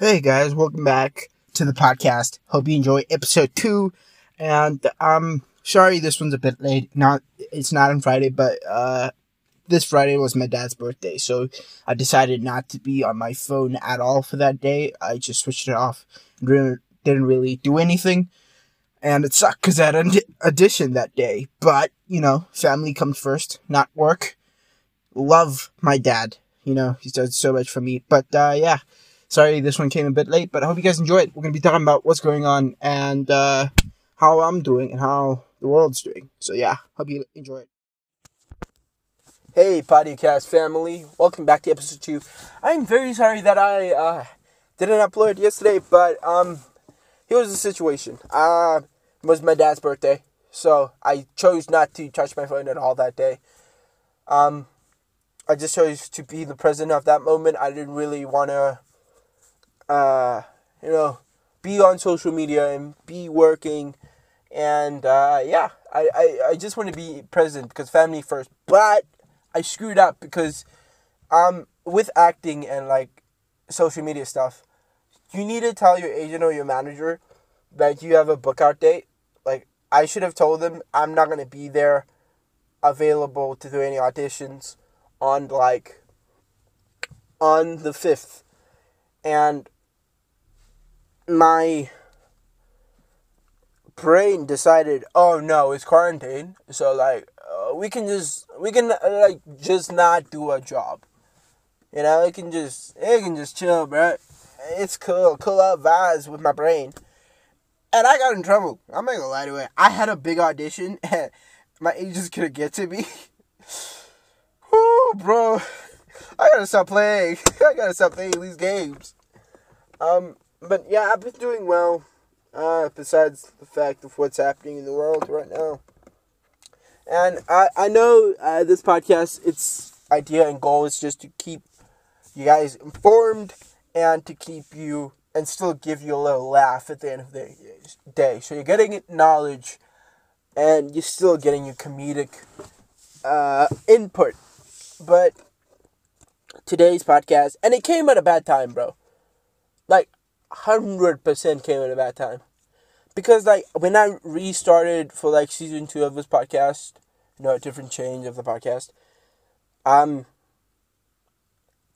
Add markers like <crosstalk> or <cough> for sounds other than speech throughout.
Hey guys, welcome back to the podcast. Hope you enjoy episode two. And I'm sorry this one's a bit late. Not it's not on Friday, but uh this Friday was my dad's birthday, so I decided not to be on my phone at all for that day. I just switched it off and didn't really do anything. And it sucked because I had an audition that day. But, you know, family comes first, not work. Love my dad. You know, he's done so much for me. But, uh, yeah Sorry, this one came a bit late, but I hope you guys enjoy it. We're going to be talking about what's going on and uh, how I'm doing and how the world's doing. So, yeah, hope you enjoy it. Hey, podcast family. Welcome back to episode 2. I'm very sorry that I uh, didn't upload yesterday, but um, here's the situation. Uh, it was my dad's birthday, so I chose not to touch my phone at all that day. Um, I just chose to be the present of that moment. I didn't really want to uh, you know, be on social media and be working. And uh, yeah, I, I, I just want to be present because family first. But I screwed up because um, with acting and like social media stuff, you need to tell your agent or your manager that you have a book out date. Like, I should have told them I'm not going to be there available to do any auditions on like on the 5th. And my brain decided, oh no, it's quarantine, so like uh, we can just we can uh, like just not do a job. You know, it can just it can just chill, bro. It's cool, cool out vibes with my brain. And I got in trouble. I'm not gonna lie to it. I had a big audition <laughs> and my agents couldn't get to me. <laughs> Whoo, bro. I gotta stop playing. <laughs> I gotta stop playing these games. Um, but yeah, I've been doing well. Uh, besides the fact of what's happening in the world right now. And I, I know uh, this podcast, its idea and goal is just to keep you guys informed and to keep you and still give you a little laugh at the end of the day. So you're getting knowledge and you're still getting your comedic uh, input. But today's podcast, and it came at a bad time, bro. Like, hundred percent came at a bad time. Because like when I restarted for like season two of this podcast, you know, a different change of the podcast, um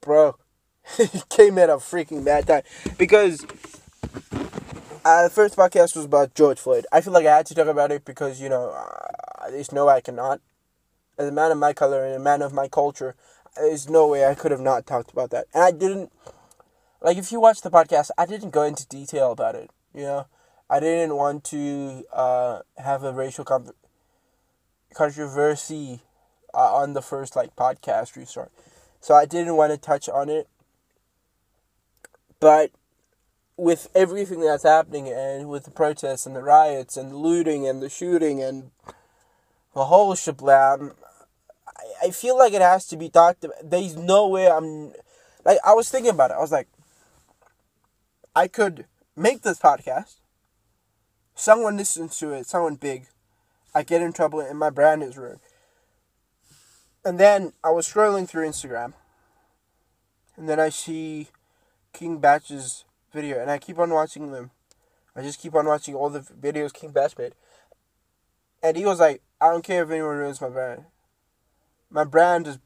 bro, <laughs> it came at a freaking bad time. Because uh, the first podcast was about George Floyd. I feel like I had to talk about it because, you know, uh, there's no way I cannot. As a man of my color and a man of my culture, there's no way I could have not talked about that. And I didn't like if you watch the podcast, I didn't go into detail about it. You know, I didn't want to uh, have a racial com- controversy uh, on the first like podcast restart, so I didn't want to touch on it. But with everything that's happening and with the protests and the riots and the looting and the shooting and the whole shablam, I, I feel like it has to be talked about. There's no way I'm like I was thinking about it. I was like, I could make this podcast. Someone listens to it, someone big. I get in trouble and my brand is ruined. And then I was scrolling through Instagram. And then I see King Bach's video and I keep on watching them. I just keep on watching all the videos King Bach made. And he was like, I don't care if anyone ruins my brand. My brand is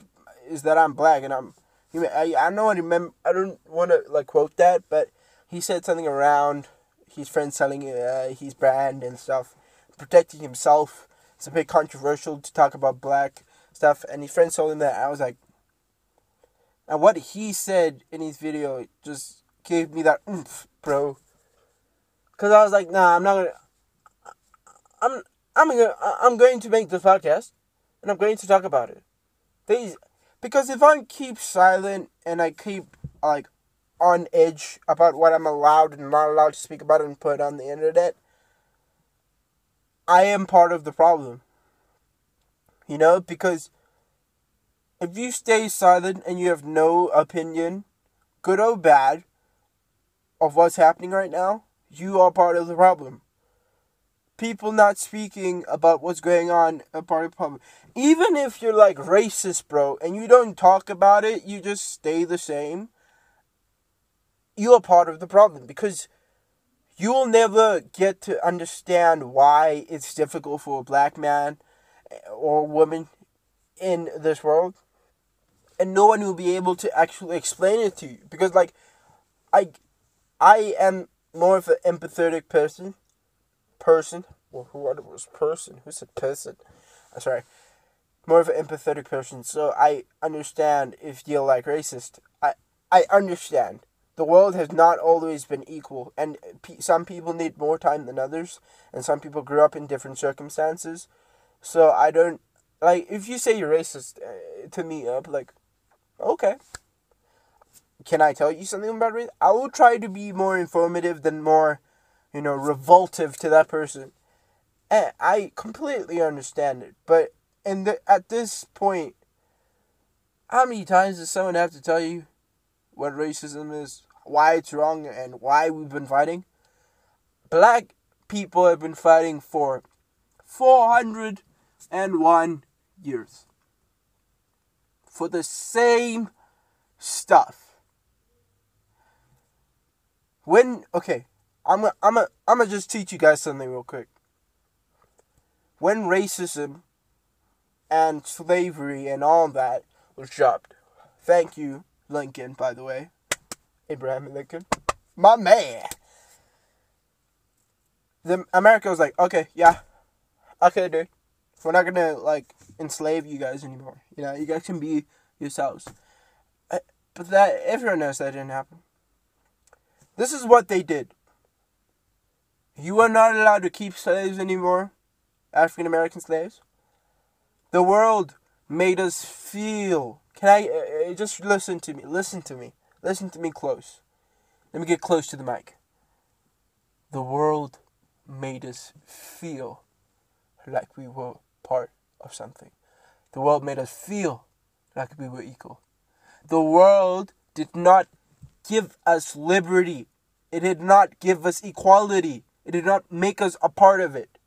is that I'm black and I'm I I don't remember I don't want to like quote that, but he said something around his friend selling uh, his brand and stuff, protecting himself. It's a bit controversial to talk about black stuff, and his friend told him that. I was like, and what he said in his video just gave me that oomph, bro. Cause I was like, nah, I'm not gonna. I'm I'm gonna I'm going to make this podcast, and I'm going to talk about it. These because if I keep silent and I keep like on edge about what I'm allowed and not allowed to speak about and put on the internet, I am part of the problem. You know, because if you stay silent and you have no opinion, good or bad, of what's happening right now, you are part of the problem. People not speaking about what's going on are part of the problem. Even if you're like racist, bro, and you don't talk about it, you just stay the same you're part of the problem because you will never get to understand why it's difficult for a black man eh, or woman in this world. And no one will be able to actually explain it to you because like i i am more of an empathetic person person or who was person who said person? I'm sorry. More of an empathetic person. So i understand if you're like racist. I i understand the world has not always been equal and some people need more time than others and some people grew up in different circumstances. So i don't like if you say you're racist uh, to me up like okay. Can i tell you something about race? I will try to be more informative than more you know revoltive to that person. And i completely understand it but in the, at this point how many times does someone have to tell you what racism is why it's wrong and why we've been fighting. Black people have been fighting for 401 years for the same stuff. When okay, I'm a, I'm a, I'm gonna just teach you guys something real quick. When racism and slavery and all that was dropped. Thank you, Lincoln, by the way. Abraham Lincoln, my man. The America was like, okay, yeah, okay, dude. We're not gonna like enslave you guys anymore. You know, you guys can be yourselves. Uh, but that everyone knows that didn't happen. This is what they did. You are not allowed to keep slaves anymore, African American slaves. The world made us feel. Can I uh, uh just listen to me? Listen to me. Listen to me close. Let me get close to the mic. The world made us feel like we were part of something. The world made us feel like we were equal. The world did not give us liberty. It did not give us equality. It did not make us a part of it.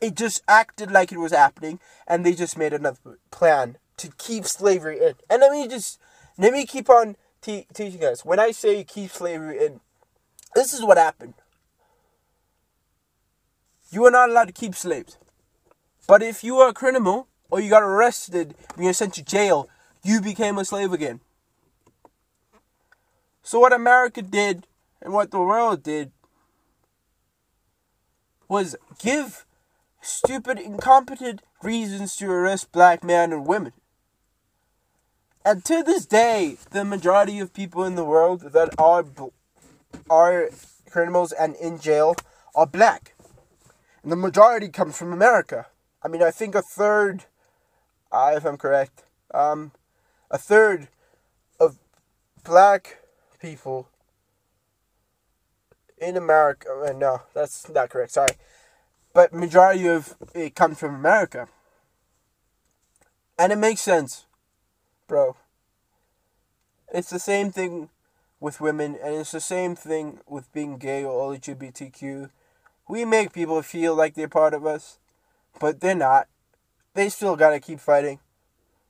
It just acted like it was happening, and they just made another plan to keep slavery in. And let me just let me keep on te- teach you guys. When I say keep slavery in, this is what happened. You are not allowed to keep slaves. But if you are a criminal or you got arrested and you're sent to jail, you became a slave again. So what America did and what the world did was give stupid, incompetent reasons to arrest black men and women. And to this day, the majority of people in the world that are are criminals and in jail are black. And the majority comes from America. I mean, I think a third, uh, if I'm correct, um, a third of black people in America. Uh, no, that's not correct. Sorry, but majority of it comes from America, and it makes sense bro. It's the same thing with women, and it's the same thing with being gay or LGBTQ. We make people feel like they're part of us, but they're not. They still gotta keep fighting.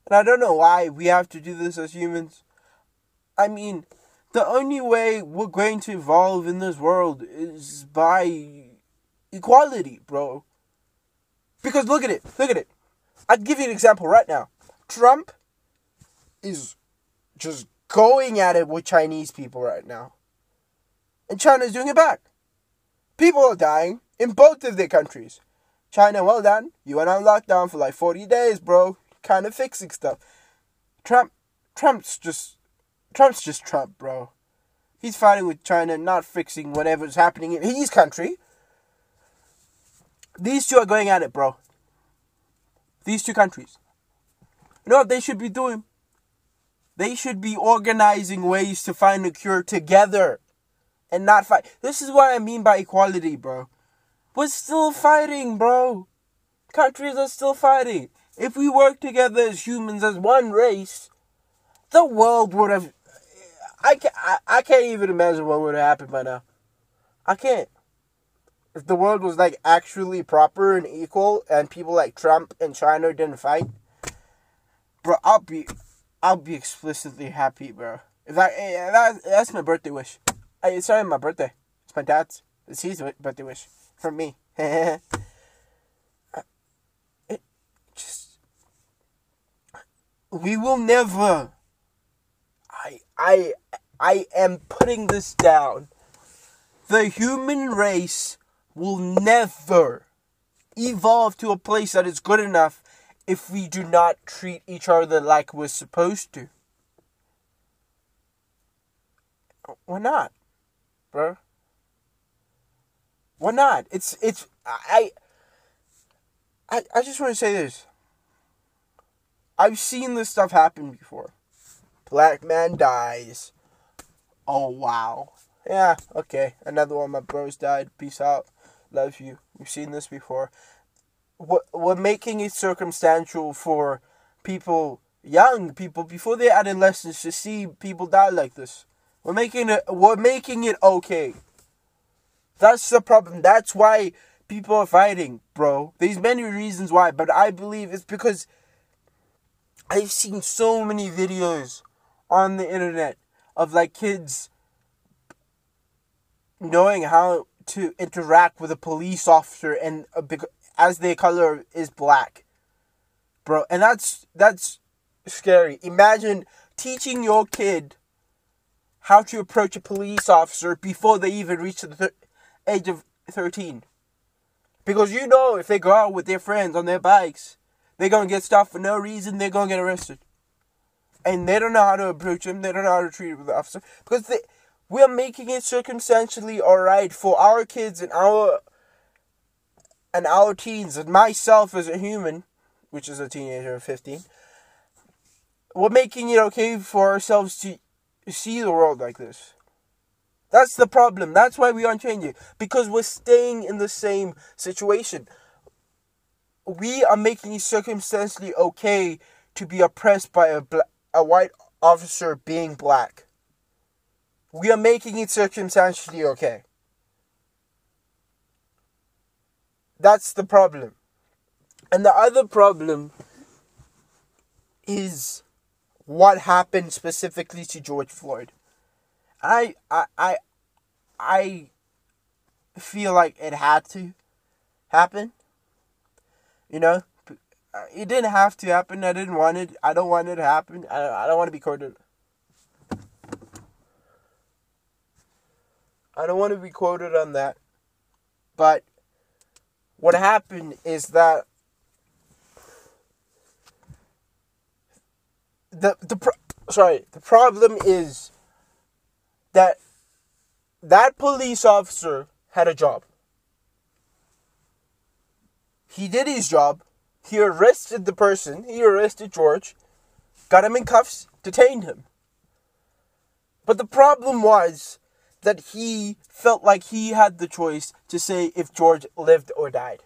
And I don't know why we have to do this as humans. I mean, the only way we're going to evolve in this world is by equality, bro. Because look at it, look at it. I'll give you an example right now. Trump is just going at it with Chinese people right now. And China's doing it back. People are dying in both of their countries. China, well done. You went on lockdown for like 40 days, bro. Kind of fixing stuff. Trump, Trump's just, Trump's just Trump, bro. He's fighting with China, not fixing whatever's happening in his country. These two are going at it, bro. These two countries. You know what they should be doing? They should be organizing ways to find a cure together and not fight. This is what I mean by equality, bro. We're still fighting, bro. Countries are still fighting. If we work together as humans, as one race, the world would have. I can't, I, I can't even imagine what would have happened by now. I can't. If the world was like actually proper and equal, and people like Trump and China didn't fight, bro, I'll be I'll be explicitly happy, bro. If I, eh, that, that's my birthday wish. I, it's not my birthday. It's my dad's. It's his birthday wish for me. <laughs> it just we will never. I I I am putting this down. The human race will never evolve to a place that is good enough if we do not treat each other like we're supposed to. Why not, bro? Why not? It's it's I I I just want to say this. I've seen this stuff happen before. Black man dies. Oh wow. Yeah, okay. Another one my bros died. Peace out. Love you. We've seen this before. We're making it circumstantial for people young people before they're adolescents to see people die like this. We're making it we're making it okay. That's the problem. That's why people are fighting, bro. There's many reasons why, but I believe it's because I've seen so many videos on the internet of like kids knowing how to interact with a police officer and a big, as their color is black. Bro, and that's that's scary. Imagine teaching your kid how to approach a police officer before they even reach the th- age of 13. Because you know if they go out with their friends on their bikes, they're going to get stopped for no reason, they're going to get arrested. And they don't know how to approach them, they don't know how to treat with the officer. Because they, we're making it circumstantially alright for our kids and our and our teens and myself as a human, which is a teenager of 15, we're making it okay for ourselves to see the world like this. That's the problem. That's why we aren't changing. Because we're staying in the same situation. We are making it circumstantially okay to be oppressed by a, bla- a white officer being black. We are making it circumstantially okay. That's the problem. And the other problem is what happened specifically to George Floyd. I I I I feel like it had to happen. You know, it didn't have to happen. I didn't want it. I don't want it to happen. I I don't want to be quoted. I don't want to be quoted on that. But what happened is that the the pro- sorry the problem is that that police officer had a job. He did his job. He arrested the person. He arrested George, got him in cuffs, detained him. But the problem was that he felt like he had the choice to say if George lived or died.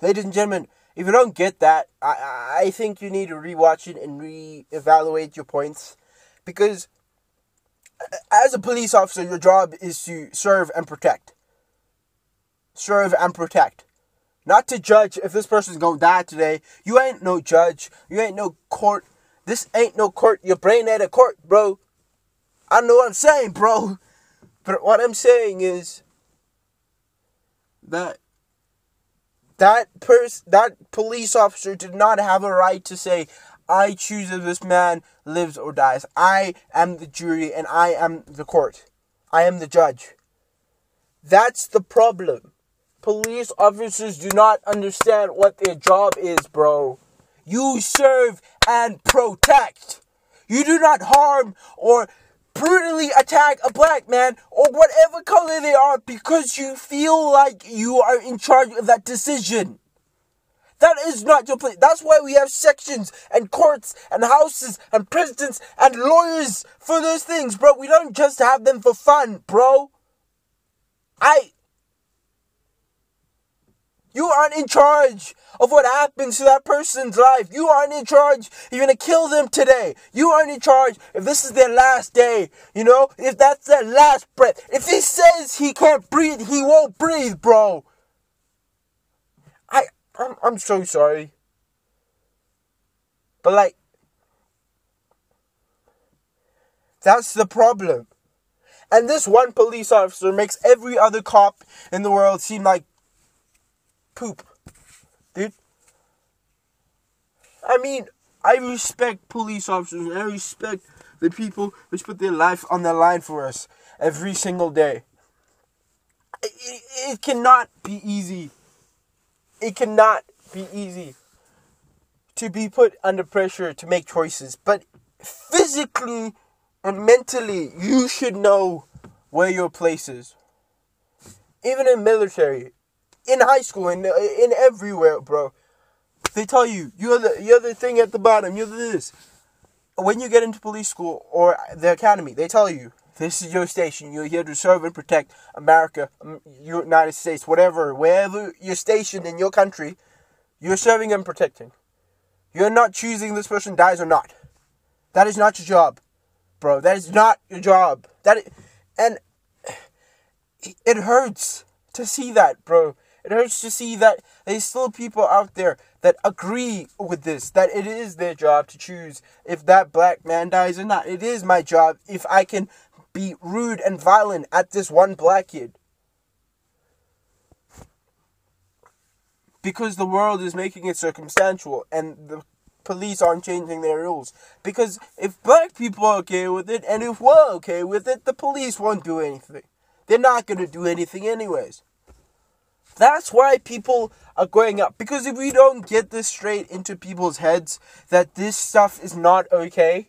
Ladies and gentlemen, if you don't get that, I, I think you need to rewatch it and re-evaluate your points. Because as a police officer, your job is to serve and protect. Serve and protect. Not to judge if this person's gonna die today. You ain't no judge. You ain't no court. This ain't no court. Your brain ain't a court, bro. I know what I'm saying, bro. But what I'm saying is that that person, that police officer did not have a right to say, I choose if this man lives or dies. I am the jury and I am the court. I am the judge. That's the problem. Police officers do not understand what their job is, bro. You serve and protect. You do not harm or brutally attack a black man or whatever color they are because you feel like you are in charge of that decision. That is not your place. That's why we have sections and courts and houses and presidents and lawyers for those things, bro. We don't just have them for fun, bro. I you aren't in charge of what happens to that person's life. You aren't in charge. You're gonna kill them today. You aren't in charge if this is their last day. You know, if that's their last breath. If he says he can't breathe, he won't breathe, bro. I, I'm, I'm so sorry. But like, that's the problem. And this one police officer makes every other cop in the world seem like poop. Dude. I mean, I respect police officers. I respect the people which put their life on the line for us every single day. It, it, it cannot be easy. It cannot be easy to be put under pressure to make choices. But physically and mentally, you should know where your place is. Even in military, in high school, in in everywhere, bro. They tell you you're the you're the thing at the bottom. You're this. When you get into police school or the academy, they tell you this is your station. You're here to serve and protect America, um, United States, whatever, wherever you're stationed in your country. You're serving and protecting. You're not choosing this person dies or not. That is not your job, bro. That is not your job. That is, and it hurts to see that, bro. It hurts to see that there's still people out there that agree with this, that it is their job to choose if that black man dies or not. It is my job if I can be rude and violent at this one black kid. Because the world is making it circumstantial and the police aren't changing their rules. Because if black people are okay with it and if we're okay with it, the police won't do anything. They're not going to do anything, anyways. That's why people are going up. Because if we don't get this straight into people's heads that this stuff is not okay,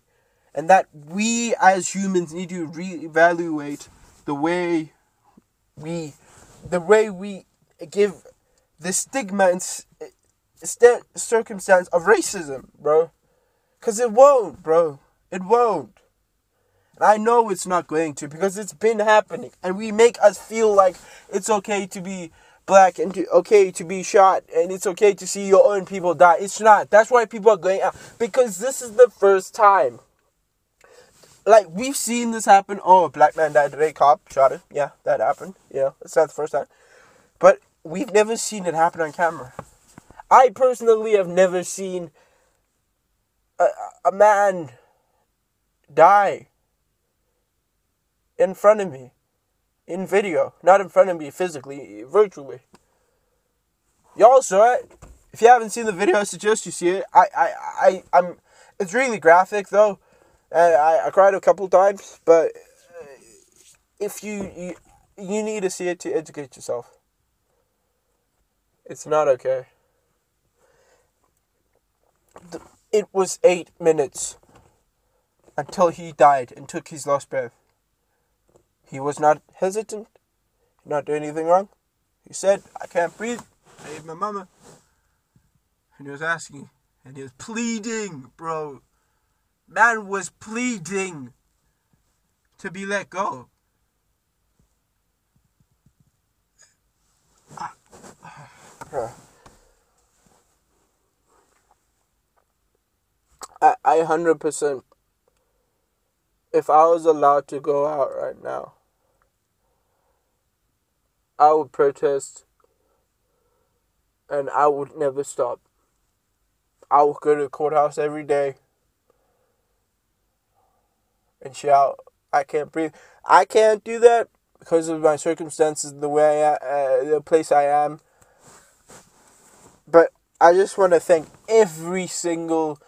and that we as humans need to reevaluate the way we the way we give the stigma and st- circumstance of racism, bro. Cause it won't, bro. It won't. And I know it's not going to because it's been happening, and we make us feel like it's okay to be black and to, okay to be shot and it's okay to see your own people die. It's not. That's why people are going out because this is the first time like we've seen this happen. Oh, a black man died today. Cop shot him. Yeah, that happened. Yeah, it's not the first time, but we've never seen it happen on camera. I personally have never seen a, a man die in front of me in video, not in front of me physically, virtually. Y'all saw it. If you haven't seen the video, I suggest you see it. I, I, I, I'm. It's really graphic though. I, I cried a couple times, but uh, if you, you you need to see it to educate yourself. It's not okay. It was eight minutes until he died and took his last breath. He was not hesitant, not doing anything wrong. He said, I can't breathe. I need my mama. And he was asking, and he was pleading, bro. Man was pleading to be let go. I, I 100%, if I was allowed to go out right now, I would protest and I would never stop. I would go to the courthouse every day and shout, I can't breathe. I can't do that because of my circumstances, the way I, uh, the place I am. But I just want to thank every single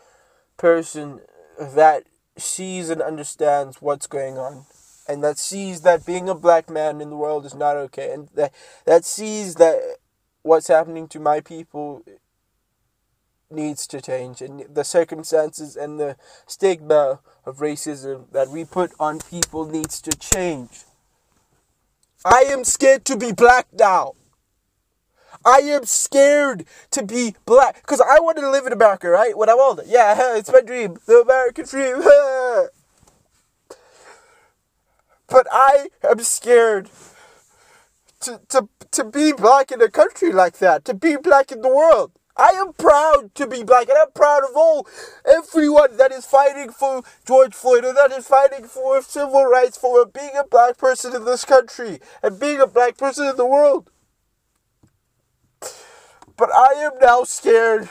person that sees and understands what's going on and that sees that being a black man in the world is not okay and that that sees that what's happening to my people needs to change and the circumstances and the stigma of racism that we put on people needs to change. I am scared to be black now. I am scared to be black because I want to live in America, right? When I'm older, yeah, <laughs> it's my dream, the American dream. <laughs> but I am scared to, to, to be black in a country like that, to be black in the world. I am proud to be black, and I'm proud of all everyone that is fighting for George Floyd and that is fighting for civil rights for being a black person in this country and being a black person in the world. But I am now scared.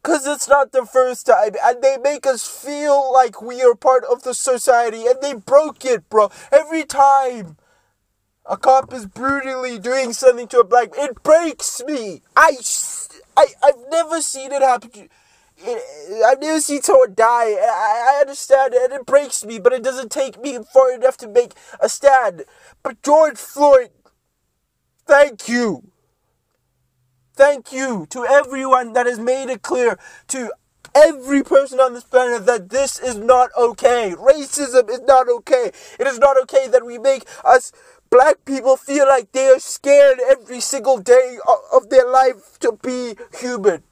Because it's not the first time. And they make us feel like we are part of the society. And they broke it, bro. Every time a cop is brutally doing something to a black it breaks me. I, I, I've never seen it happen. It, I've never seen someone die. I, I understand and it breaks me, but it doesn't take me far enough to make a stand. But George Floyd, thank you. Thank you to everyone that has made it clear to every person on this planet that this is not okay. Racism is not okay. It is not okay that we make us black people feel like they are scared every single day of their life to be human.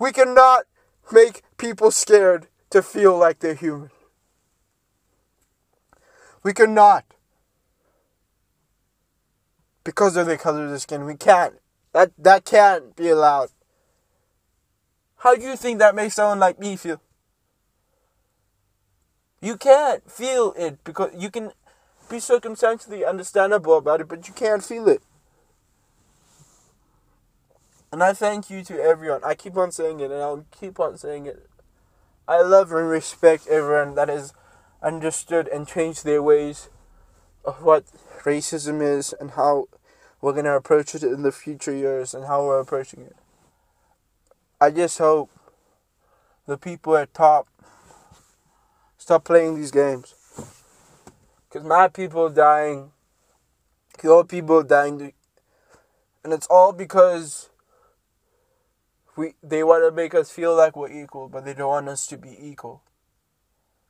We cannot make people scared to feel like they're human. We cannot. Because of the color of the skin. We can't. That that can't be allowed. How do you think that makes someone like me feel? You can't feel it because you can be circumstantially understandable about it, but you can't feel it. And I thank you to everyone. I keep on saying it and I'll keep on saying it. I love and respect everyone that has understood and changed their ways of what racism is and how we're going to approach it in the future years and how we're approaching it. I just hope the people at top stop playing these games. Because my people are dying, your people are dying, and it's all because we they want to make us feel like we're equal, but they don't want us to be equal.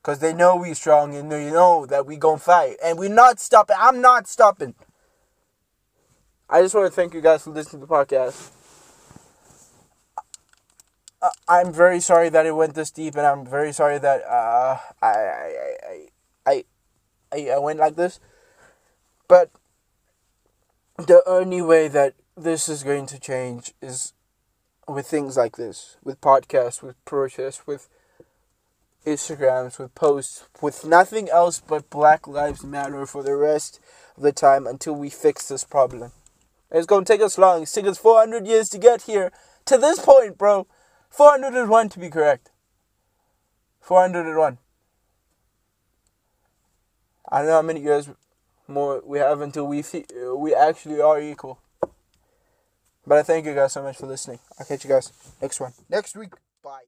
Cause they know we strong and they know that we gonna fight, and we're not stopping. I'm not stopping. I just want to thank you guys for listening to the podcast. I'm very sorry that it went this deep, and I'm very sorry that uh, I, I, I, I, I went like this. But the only way that this is going to change is with things like this, with podcasts, with protests, with Instagrams, with posts, with nothing else but Black Lives Matter for the rest of the time until we fix this problem. It's to take us long. It's taken us 400 years to get here to this point, bro. 401 to be correct. 401. I don't know how many years more we have until we we actually are equal. But I thank you guys so much for listening. I'll catch you guys next one. Next week.